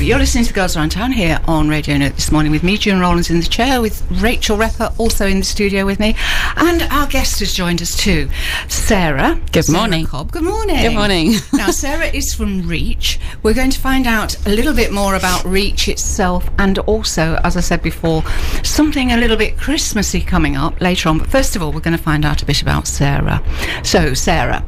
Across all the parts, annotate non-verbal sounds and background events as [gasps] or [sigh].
You're listening to Girls Around Town here on Radio Newark this morning with me, June Rollins, in the chair, with Rachel Repper also in the studio with me, and our guest has joined us too, Sarah. Good Sarah morning. Cobb. Good morning. Good morning. [laughs] now, Sarah is from Reach. We're going to find out a little bit more about Reach itself, and also, as I said before, something a little bit Christmassy coming up later on. But first of all, we're going to find out a bit about Sarah. So, Sarah,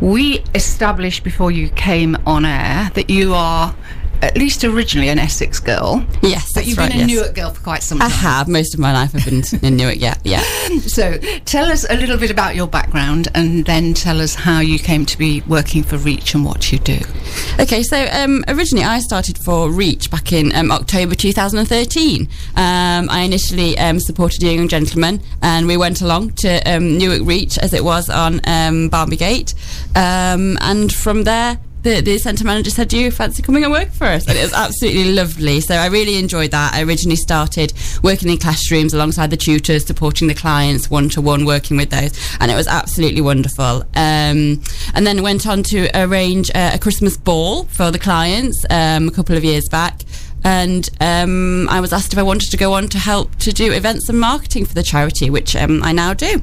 we established before you came on air that you are at least originally an Essex girl. Yes, But you've right, been a yes. Newark girl for quite some time. I have. Most of my life I've been in Newark, yeah, yeah. [laughs] So tell us a little bit about your background and then tell us how you came to be working for Reach and what you do. Okay, so um, originally I started for Reach back in um, October 2013. Um, I initially um, supported a young gentleman and we went along to um, Newark Reach as it was on um, Barnby Gate. Um, and from there, the, the centre manager said, Do you fancy coming and work for us? And it was absolutely lovely. So I really enjoyed that. I originally started working in classrooms alongside the tutors, supporting the clients one to one, working with those. And it was absolutely wonderful. Um, and then went on to arrange uh, a Christmas ball for the clients um, a couple of years back. And um, I was asked if I wanted to go on to help to do events and marketing for the charity, which um, I now do.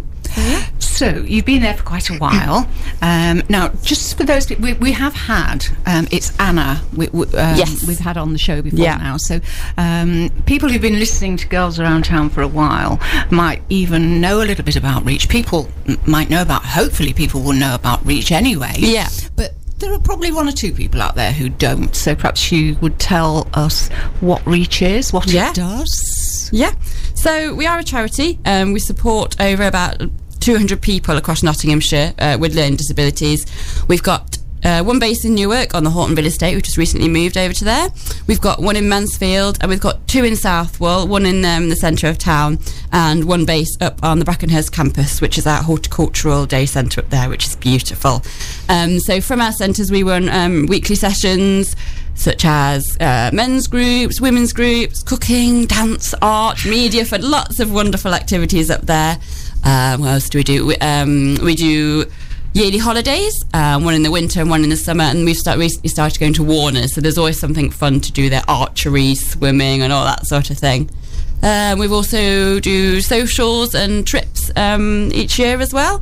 So you've been there for quite a while. Um, now, just for those, we, we have had um, it's Anna. We, we, um, Yes. we've had on the show before Yeah. now. So um, people who've been listening to Girls Around Town for a while might even know a little bit about Reach. People m- might know about. Hopefully, people will know about Reach anyway. Yeah. but. There are probably one or two people out there who don't, so perhaps you would tell us what Reach is, what Yeah. it does. Yeah. So we are a charity. Um, we support over about 200 people across Nottinghamshire uh, with learning disabilities. We've got uh, one base in Newark on the Hortonville estate, which has recently moved over to there. We've got one in Mansfield, and we've got two in Southwell, one in um, the centre of town, and one base up on the Brackenhurst campus, which is our horticultural day centre up there, which is beautiful. Um, so from our centres, we run um, weekly sessions such as uh, men's groups, women's groups, cooking, dance, art, media, for lots of wonderful activities up there. Um, what else do we do? We, um, we do yearly holidays, um, one in the winter and one in the summer, and we've start, recently started going to Warner's, so there's always something fun to do there, archery, swimming, and all that sort of thing. Um, we've also do socials and trips um, each year as well.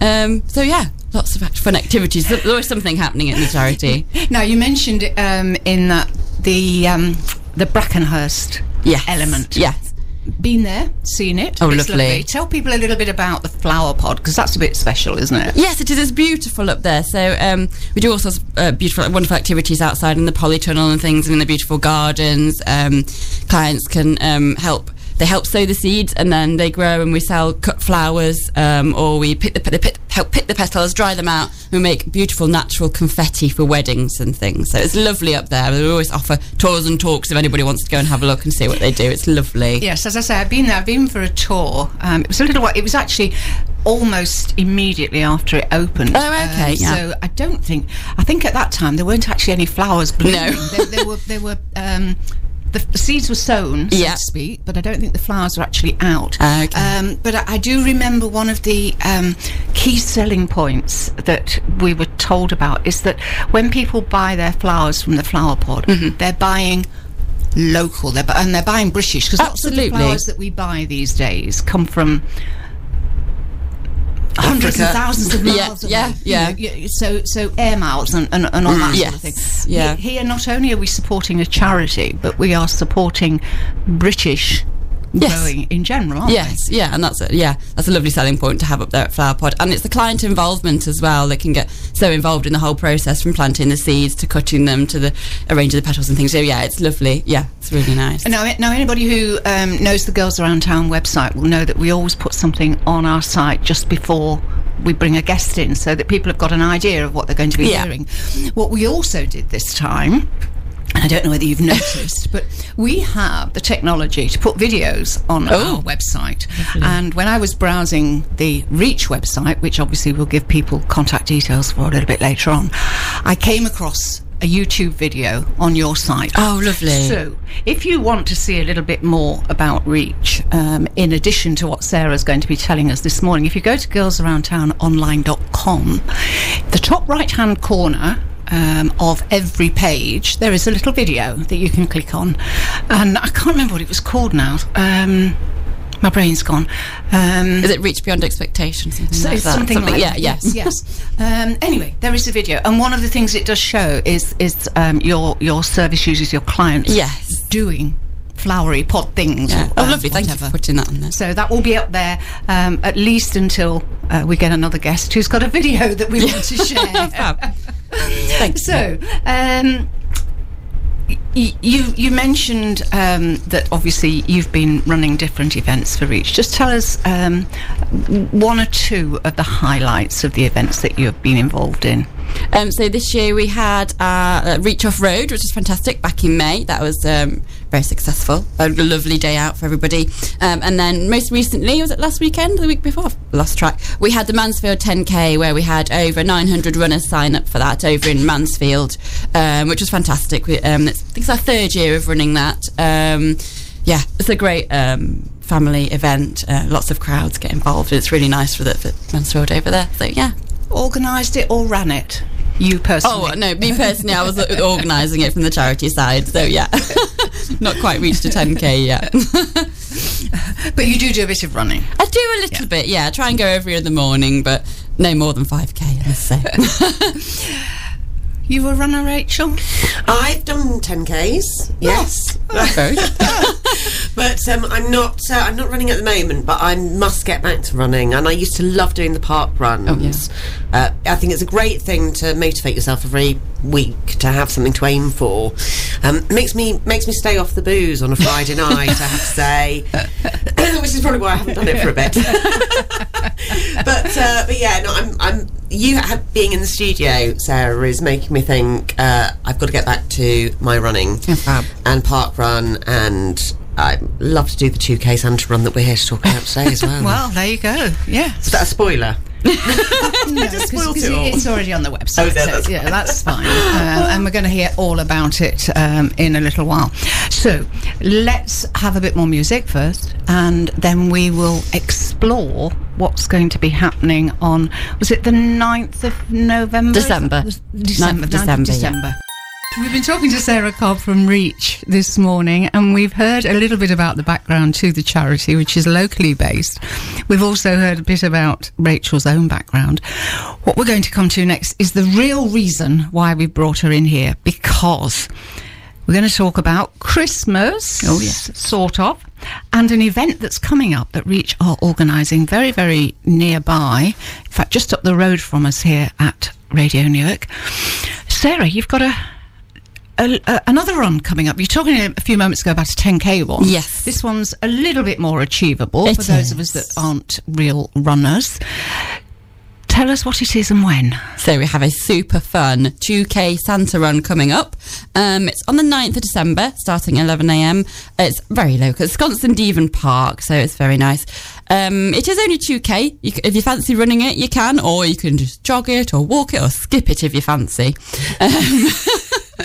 Um, so yeah, lots of fun activities. There's always something happening at the charity. [laughs] Now you mentioned um, in that the um, the Brackenhurst Yes. element. Yes. Been there, seen it. Oh, It's lovely. Tell people a little bit about the flower pod because that's a bit special, isn't it? Yes, it is. It's beautiful up there. So um, we do all sorts of uh, beautiful, wonderful activities outside in the polytunnel and things, and in the beautiful gardens. Um, clients can um, help. They help sow the seeds, and then they grow, and we sell cut flowers, um, or we pick the, the pit, help pick the petals, dry them out. We make beautiful natural confetti for weddings and things. So it's lovely up there. We always offer tours and talks if anybody wants to go and have a look and see what they do. It's lovely. Yes, as I say, I've been there. I've been for a tour. Um, it was a little while. It was actually almost immediately after it opened. Oh, okay, Um, yeah. So I don't think. I think at that time there weren't actually any flowers blooming. No. there, there were. There were. Um, the seeds were sown, so Yeah. to speak, but I don't think the flowers were actually out. Ah, okay. Um, but I, I do remember one of the um, key selling points that we were told about is that when people buy their flowers from the flower pod, Mm-hmm. they're buying local, they're, bu- and they're buying British because lots of the flowers that we buy these days come from hundreds and thousands of Yeah, miles away. yeah, you yeah. know, so so air miles and, and, and all that mm. sort of thing. yeah. Here, not only are we supporting a charity, but we are supporting British Yes. growing in general. Aren't Yes, yeah, and that's a, yeah, that's a lovely selling point to have up there at Flower Pod, and it's the client involvement as well. They can get so involved in the whole process from planting the seeds to cutting them to the arranging the petals and things. So yeah, it's lovely. Yeah, it's really nice. they? Now, now, anybody who um, knows the Girls Around Town website will know that we always put something on our site just before we bring a guest in, so that people have got an idea of what they're going to be Yeah. hearing. What we also did this time. And I don't know whether you've noticed, but we have the technology to put videos on Oh. our website. And when I was browsing the Reach website, which obviously we'll give people contact details for a little bit later on, I came across a YouTube video on your site. Oh, lovely. So, if you want to see a little bit more about Reach, um, in addition to what Sarah's going to be telling us this morning, if you go to girlsaroundtownonline.com, the top right hand corner, um, of every page, there is a little video that you can click on. And I can't remember what it was called now. Um, my brain's gone. Um, Is it reach beyond expectations? Something so like that? something, like yeah, that. yes. yes. Um, anyway, there is a video, and one of the things it does show is is um, your your service users, your clients, Yes. doing flowery pod things. Yeah. or, Oh, uh, lovely. Thank you for putting that on there. So that will be up there um, at least until uh, we get another guest who's got a video that we [laughs] want to share. [laughs] [laughs] Thanks. So, um, you you mentioned um, that obviously you've been running different events for Reach. Just tell us um, one or two of the highlights of the events that you have been involved in. Um, so this year we had uh, Reach Off Road, which was fantastic back in May. That was um, very successful. A lovely day out for everybody. Um, and then most recently, was it last weekend, the week before? Lost track. We had the Mansfield 10K where we had over 900 runners sign up for that over in Mansfield, um, which was fantastic. We, um, it's, I think it's our third year of running that. Um, yeah, it's a great family event. Uh, lots of crowds get involved. It's really nice for the for Mansfield over there. So yeah, Organised it or ran it? You personally? Oh no, me personally, I was organising it from the charity side. So yeah, [laughs] not quite reached a 10k yet. [laughs] but you do do a bit of running. I do a little bit, yeah. I try and go every other morning, but no more than 5k. I must say. [laughs] You a runner, Rachel? I've done 10Ks, yes. [laughs] Very good. but um, I'm not uh, I'm not running at the moment, but I must get back to running. And I used to love doing the park runs. uh, I think it's a great thing to motivate yourself every week to have something to aim for. Um, makes me makes me stay off the booze on a Friday [laughs] night. I have to say, [coughs] which is probably why I haven't done it for a bit. [laughs] but uh, but yeah, no, I'm I'm you have, being in the studio, Sarah, is making me think uh, I've got to get back to my running and park run, and I love to do the 2K Santa run that we're here to talk about today as [laughs] well. Well, there you go. Yeah. is that a spoiler? No, just 'cause- spoilt 'cause it all. It's already on the website. Oh, is so, That's yeah, that's fine. Uh, and we're going to hear all about it um, in a little while. So let's have a bit more music first, and then we will explore what's going to be happening on, was it the 9th of November? December. December. 9th 9th of of December, yeah. December. We've been talking to Sarah Cobb from Reach this morning, and we've heard a little bit about the background to the charity, which is locally based. We've also heard a bit about Rachel's own background. What we're going to come to next is the real reason why we brought her in here, because we're going to talk about Christmas. Oh, yes. Sort of. And an event that's coming up that Reach are organising very, very nearby. In fact, just up the road from us here at Radio Newark. Sarah, you've got a, a, a another run coming up. You're talking a few moments ago about a 10k one. Yes. This one's a little bit more achievable It for those of us that aren't real runners. Tell us what it is and when. So we have a super fun 2K Santa run coming up. Um, it's on the 9th of December, starting at 11am. It's very local. It's Devon Park, so it's very nice. Um, it is only 2K. You, if you fancy running it, you can, or you can just jog it, or walk it, or skip it if you fancy. Um, [laughs]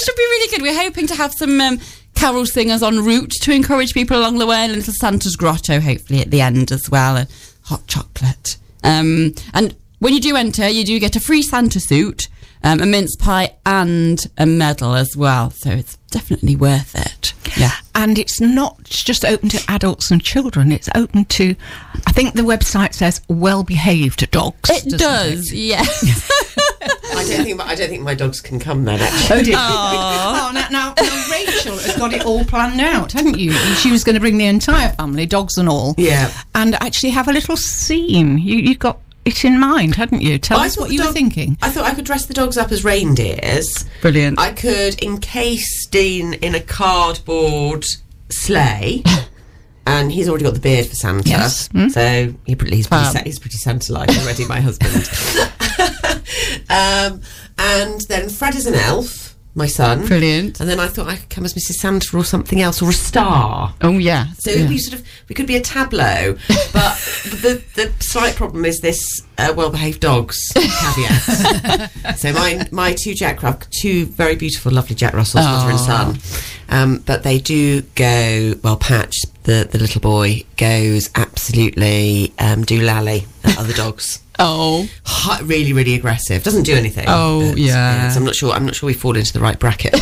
it should be really good. We're hoping to have some um, carol singers en route to encourage people along the way, and a little Santa's grotto, hopefully, at the end as well, and hot chocolate. Um, and when you do enter, you do get a free Santa suit, um, a mince pie, and a medal as well. So it's definitely worth it. Yeah. And it's not just open to adults and children, it's open to, I think the website says well behaved dogs. It does, yes. [laughs] I don't think my, I don't think my dogs can come then. Actually. Oh, dear. oh now, now, now Rachel has got it all planned out, hadn't you? She was going to bring the entire family, dogs and all. Yeah. And actually have a little scene. You, you got it in mind, hadn't you? Tell I us what the you were thinking. I thought I could dress the dogs up as reindeers. Brilliant. I could encase Dean in a cardboard sleigh. [laughs] And he's already got the beard for Santa, Yes. Mm. so he, he's pretty, sa- he's pretty Santa-like already. My husband, [laughs] um, and then Fred is an elf, my son. Brilliant. And then I thought I could come as Mrs. Santa or something else, or a star. Oh yeah. So yeah. we sort of we could be a tableau, but [laughs] the the slight problem is this uh, well-behaved dogs caveat. [laughs] so my my two Jack two very beautiful, lovely Jack Russells, mother and son, um, but they do go well. Patch the the little boy goes absolutely um, do lally at other dogs. [laughs] Oh, really, really aggressive. Doesn't do anything. Oh, but, yeah. So I'm not sure. I'm not sure we fall into the right bracket. [laughs]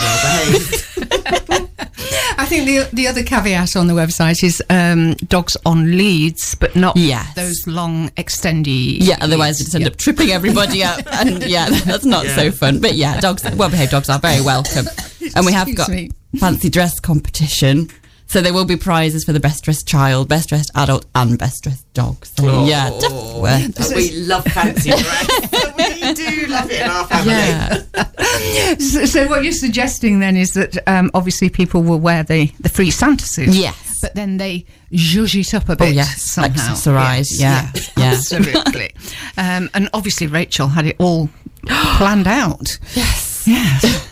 I think the the other caveat on the website is um, dogs on leads, but not yes. those long extendy. Yeah, otherwise it's end yep. up tripping everybody up, and yeah, that's not yeah. so fun. But yeah, dogs, well behaved dogs are very welcome, [laughs] and we have got me. Fancy dress competition. So there will be prizes for the best dressed child, best dressed adult, and best dressed dog. So oh, yeah, definitely. we love fancy dress. [laughs] we do love it in our family. Yeah. [laughs] so, so, what you're suggesting then is that um, obviously people will wear the, the free Santa suit. Yes. But then they zhuzh it up a bit. Oh, yes. Somehow. Accessorize. Yeah. Yeah. yeah. Absolutely. [laughs] um, and obviously Rachel had it all planned out. Yes. Yes.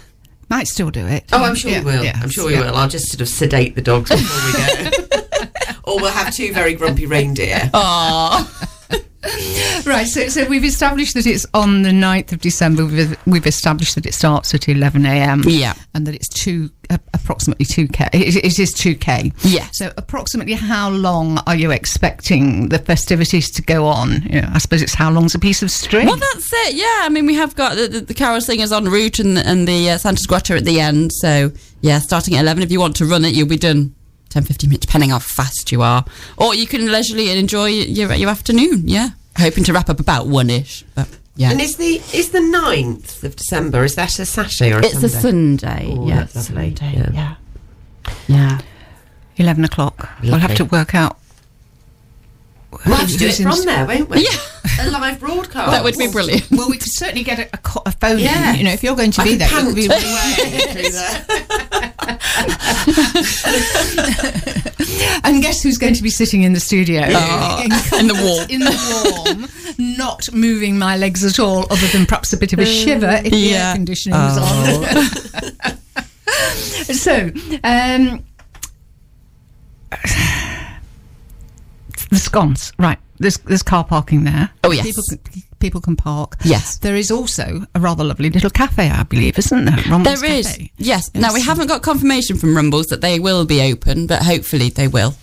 Might still do it. Oh, I'm sure yeah, we will. Yeah, I'm sure we yeah. will. I'll just sort of sedate the dogs before we go. [laughs] or we'll have two very grumpy reindeer. Aww. [laughs] right, so, so we've established that it's on the 9th of December. We've, we've established that it starts at 11am. Yeah. And that it's two, uh, approximately 2k. It, it is 2k. Yeah. So, approximately how long are you expecting the festivities to go on? You know, I suppose it's how long's a piece of string? Well, that's it, yeah. I mean, we have got the, the, the carol singers en route and, and the uh, Santa's Grotto at the end. So, yeah, starting at 11. If you want to run it, you'll be done 10, 15 minutes, depending how fast you are. Or you can leisurely and enjoy your, your afternoon, yeah. Hoping to wrap up about one ish, but yeah. And is the is the 9th of December, is that a Saturday or a it's Sunday? a Sunday, Ooh, yeah. Sunday, yeah. yeah. Yeah. 11 o'clock. Lovely. We'll have to work out. We'll have to do it from there, won't we? Yeah. a live broadcast. That would be brilliant. Well, we could certainly get a, a, a phone yeah. in. You know, if you're going to I be there, it would be [laughs] and guess who's going to be sitting in the studio? Oh, in, in, the warm. In the warm, not moving my legs at all, other than perhaps a bit of a shiver if yeah. the air conditioning was oh. on. [laughs] so, um, the sconce, right? There's there's car parking there. Oh yes, people can, people can park. Yes, there is also a rather lovely little cafe, I believe, isn't there? Rumbles there is. Yes. Now we haven't got confirmation from Rumbles that they will be open, but hopefully they will.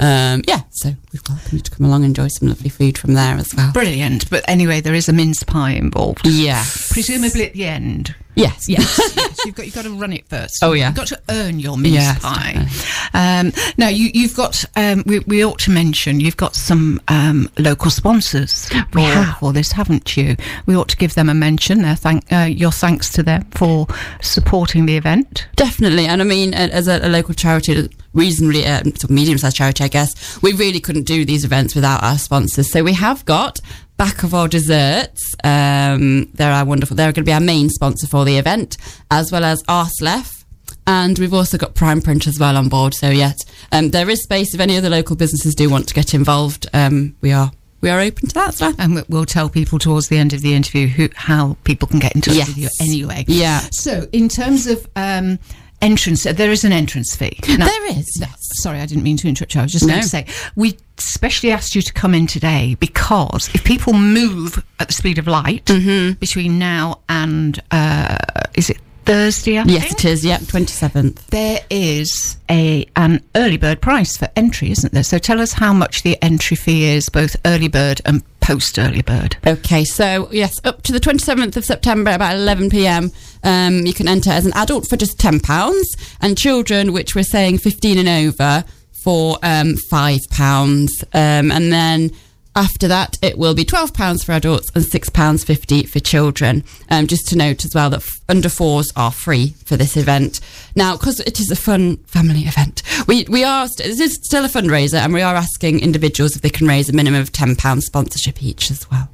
Um, yeah, so we welcome you to come along and enjoy some lovely food from there as well. Brilliant. But anyway, there is a mince pie involved. Yeah. Presumably at the end. Yes. Yes. [laughs] yes. You've got you've got to run it first. Oh yeah. You've got to earn your mince yes, pie. Um, now you you've got um, we, we ought to mention you've got some um, local sponsors we have. for this, haven't you? We ought to give them a mention. Their thank uh, your thanks to them for supporting the event. Definitely, and I mean as a, a local charity reasonably uh, sort of medium sized charity, I guess, we really couldn't do these events without our sponsors. So we have got back of our desserts. Um, they're our wonderful. They're going to be our main sponsor for the event, as well as Arslef. And we've also got Prime Print as well on board. So yes, um, there is space if any other local businesses do want to get involved. Um, we are we are open to that stuff. And we'll tell people towards the end of the interview who how people can get in touch yes. with you anyway. Yeah. So in terms of um, entrance. There is an entrance fee. [gasps] Now, there is. Sorry, I didn't mean to interrupt you. I was just no. going to say we specially asked you to come in today because if people move at the speed of light mm-hmm. between now and uh, is it Thursday? I yes, think? it is. Yep, twenty seventh. There is a an early bird price for entry, isn't there? So tell us how much the entry fee is, both early bird and post early bird. Okay, so yes, up to the twenty seventh of September, about eleven pm. Um, you can enter as an adult for just ten pounds, and children, which we're saying fifteen and over, for um, five pounds, um, and then after that, it will be £12 for adults and £6.50 for children. Um, just to note as well that f- under fours are free for this event. Now, because it is a fun family event, we, we are, st- this is still a fundraiser and we are asking individuals if they can raise a minimum of £10 sponsorship each as well.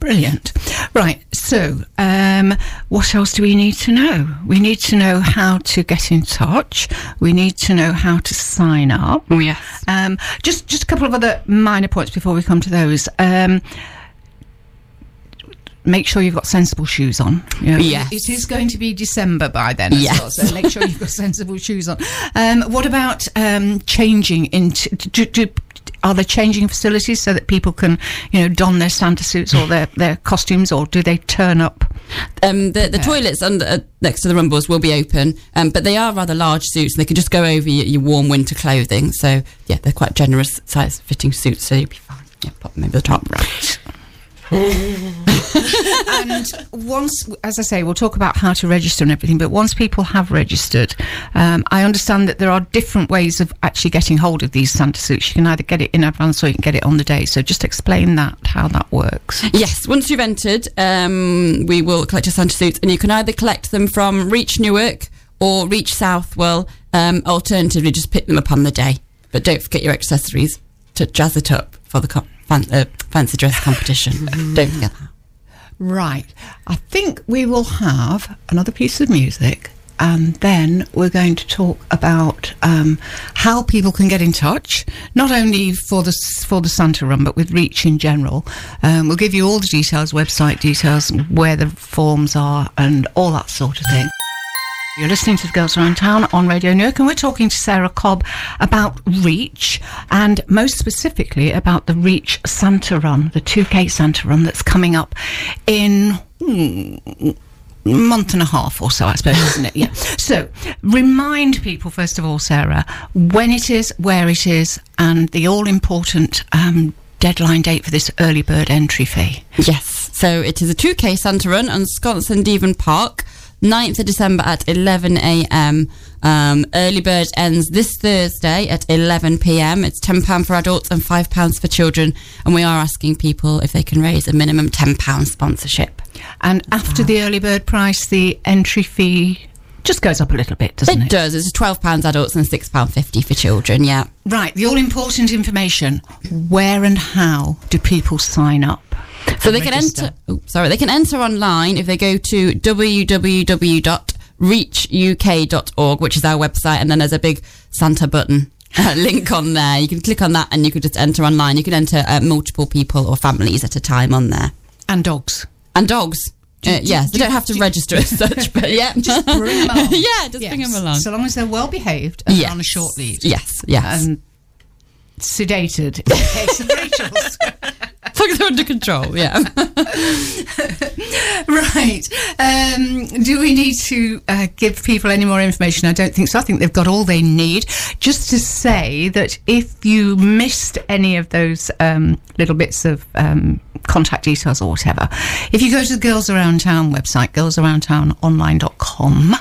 Brilliant. Right. So, um, what else do we need to know? We need to know how to get in touch. We need to know how to sign up. Oh, yes. Um, just, just a couple of other minor points before we come to those. Um, make sure you've got sensible shoes on. Know, Yes. It is going to be December by then as Yes. well, so make sure you've got [laughs] sensible shoes on. Um, what about um, changing into... Do, do, are there changing facilities so that people can, you know, don their Santa suits or their, their costumes, or do they turn up? Um, the, the toilets under, uh, next to the rumbles will be open, um, but they are rather large suits. And they can just go over your, your warm winter clothing. So yeah, they're quite generous size fitting suits, so you'll be fine. Yeah, pop them over the top. Right. [laughs] and once, as I say, we'll talk about how to register and everything. But once people have registered, um, I understand that there are different ways of actually getting hold of these Santa suits. You can either get it in advance or you can get it on the day. So just explain that how that works. Yes, once you've entered, um, we will collect your Santa suits, and you can either collect them from Reach Newark or Reach Southwell. Um, alternatively, just pick them up on the day. But don't forget your accessories to jazz it up for the co- fan- uh, fancy dress competition. [laughs] don't forget that. Right. I think we will have another piece of music. And then we're going to talk about um, how people can get in touch, not only for the for the Santa Run, but with Reach in general. Um, we'll give you all the details, website details, where the forms are, and all that sort of thing. You're listening to the Girls Around Town on Radio Newark, and we're talking to Sarah Cobb about Reach, and most specifically about the Reach Santa Run, the 2K Santa Run that's coming up in. hmm, month and a half or so, I suppose, [laughs] isn't it? Yeah. So, remind people, first of all, Sarah, when it is, where it is, and the all important um, deadline date for this early bird entry fee. Yes. So it is a 2K Santa Run on Sconce and Devon Park, 9th of December at 11 a.m. Um, early bird ends this Thursday at 11 p.m. It's £10 for adults and £5 for children. And we are asking people if they can raise a minimum £10 sponsorship. And after the early bird price, the entry fee just goes up a little bit, doesn't It it? does. It's £12 adults and £6.50 for children. Yeah. Right, the all important information. Where and how do people sign up? So they can enter. Oh, sorry, they can enter online if they go to www.reachuk.org, which is our website, and then there's a big Santa button. [laughs] Uh, link on there. You can click on that and you can just enter online. You can enter uh, multiple people or families at a time on there. And dogs. And dogs. Uh, yes, they do- don't have to register as [laughs] such, but yeah. Just bring 'em [laughs] along. yeah, just bring them along. So long as they're well behaved and yes. on a short lead. Yes, yes. And sedated in case of Rachel's. As they're under control, yeah. [laughs] right. Um, do we need to uh, give people any more information? I don't think so. I think they've got all they need. Just to say that if you missed any of those um, little bits of um, contact details or whatever, if you go to the Girls Around Town website, girlsaroundtownonline.com,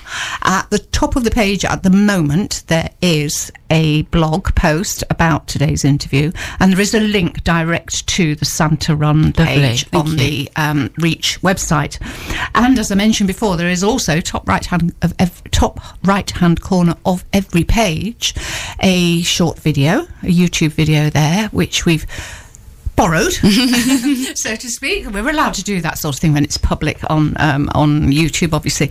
at the top of the page at the moment, there is a blog post about today's interview, and there is a link direct to the Santa Run page on the um, Reach website. And as I mentioned before, there is also top right hand of ev- top right hand corner of every page a short video, a YouTube video there, which we've borrowed, [laughs] so to speak. We're allowed to do that sort of thing when it's public on um, on YouTube, obviously,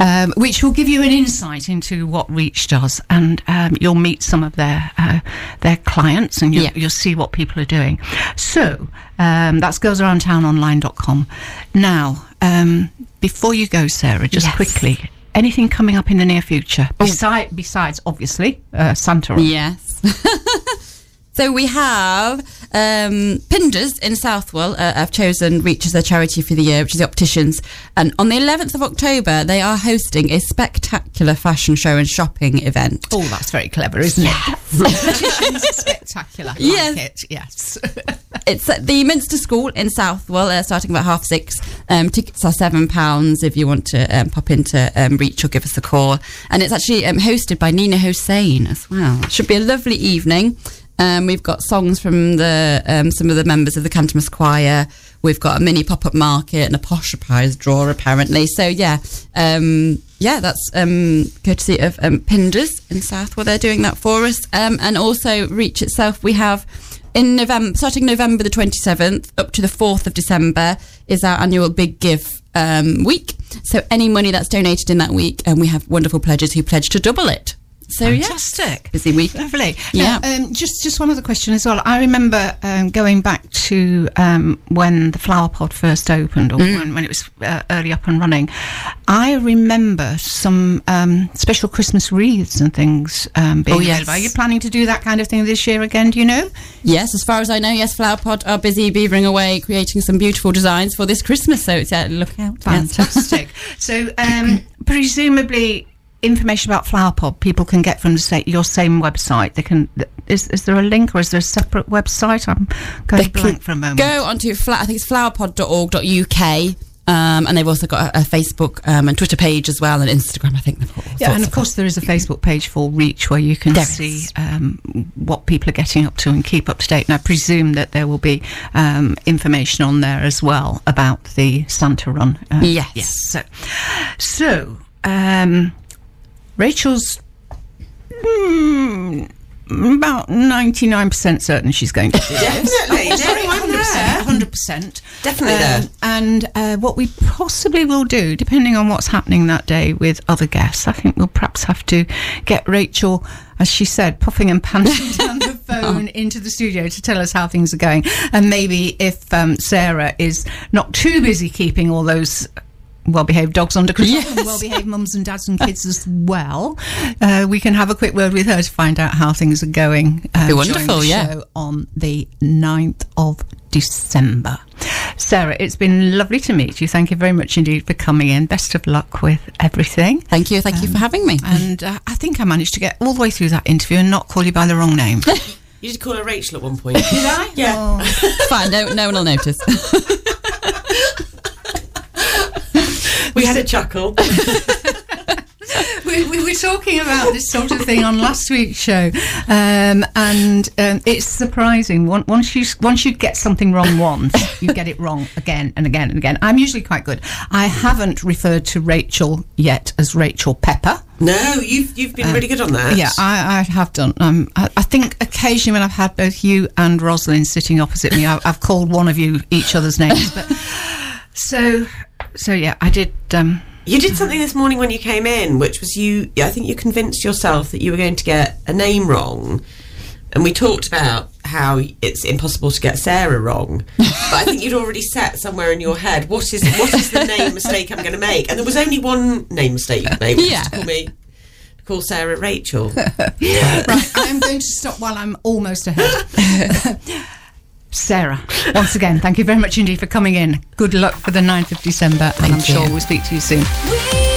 um, which will give you an insight into what Reach does, and um, you'll meet some of their uh, their clients, and you'll, Yeah. you'll see what people are doing. So um, that's girlsaroundtownonline.com. Now, um, before you go, Sarah, just Yes. quickly. Anything coming up in the near future? Besides, besides obviously, uh, Santa. Yes. [laughs] so we have um, Pinders in Southwell. Uh, have chosen Reach as their charity for the year, which is the opticians. And on the 11th of October, they are hosting a spectacular fashion show and shopping event. Oh, that's very clever, isn't it? Competition's [laughs] spectacular. Like Yes. it, yes. [laughs] It's at the Minster School in Southwell, uh, starting about half six. Um, tickets are seven pounds if you want to um, pop into um, Reach or give us a call. And it's actually um, hosted by Nina Hussein as well. It should be a lovely evening. Um, we've got songs from the um, some of the members of the Cantamus Choir. We've got a mini pop up market and a posh prize draw apparently. So yeah, um, yeah, that's um, courtesy of um, Pinders in Southwell. They're doing that for us, um, and also Reach itself. We have in November, starting November the 27th up to the 4th of December, is our annual Big Give week. So any money that's donated in that week, and we have wonderful pledges who pledge to double it. So Fantastic. yeah, busy week. Lovely. Yeah. Now, um, just just one other question as well. I remember um, going back to um, when the flower pod first opened, or Mm. when, when it was uh, early up and running. I remember some um, special Christmas wreaths and things um, being Oh, yes. available. Are you planning to do that kind of thing this year again? Do you know? Yes, as far as I know, yes, Flower Pod are busy beavering away, creating some beautiful designs for this Christmas. So it's yeah, look out. Yes. Fantastic. [laughs] so, um, [clears throat] presumably, information about Flower Pod people can get from the sa- your same website. They can. Is is there a link or is there a separate website? I'm going They blank for a moment. Go onto fla- I think it's flowerpod.org.uk. Um, and they've also got a, a Facebook um, and Twitter page as well, and Instagram. I think they've got Yeah, and of course there is a Facebook page for Reach where you can There see um, what people are getting up to and keep up to date. And I presume that there will be um, information on there as well about the Santa Run. Uh, Yes. So, so um, Rachel's mm, about ninety nine percent certain she's going to do this. [laughs] Definitely. Oh, sorry, No, there. hundred percent. Definitely there. And uh, what we possibly will do, depending on what's happening that day with other guests, I think we'll perhaps have to get Rachel, as she said, puffing and panting down the [laughs] phone into the studio to tell us how things are going. And maybe if um, Sarah is not too busy keeping all those. Well-behaved dogs under control, and well-behaved mums and dads and kids as well. Uh, we can have a quick word with her to find out how things are going. Uh, Be wonderful, the yeah. show on the 9th of December. Sarah, it's been lovely to meet you. Thank you very much indeed for coming in. Best of luck with everything. Thank you, thank you for having me. And uh, I think I managed to get all the way through that interview and not call you by the wrong name. [laughs] You did call her Rachel at one point. Did I? Yeah. Oh. [laughs] Fine, no, no one will notice. [laughs] we had a chuckle. [laughs] we, we were talking about this sort of thing on last week's show, um, and um, it's surprising. Once once you once you get something wrong once, you get it wrong again and again and again. I'm usually quite good. I haven't referred to Rachel yet as Rachel Pepper. No, you've you've been really good on that. Yeah, I, I have done. Um, I, I think occasionally when I've had both you and Rosalind sitting opposite me, I, I've called one of you each other's names. But so, so yeah, I did. Um, You did something this morning when you came in, which was you. I think you convinced yourself that you were going to get a name wrong, and we talked about how it's impossible to get Sarah wrong. but I think you'd already set somewhere in your head what is what is the name mistake I'm going to make, and there was only one name mistake you could make, which Yeah. was to call me to call Sarah Rachel. [laughs] right, I'm going to stop while I'm almost ahead. [laughs] Sarah, once again, thank you very much indeed for coming in. Good luck for the 9th of December, and I'm you. sure we'll speak to you soon. We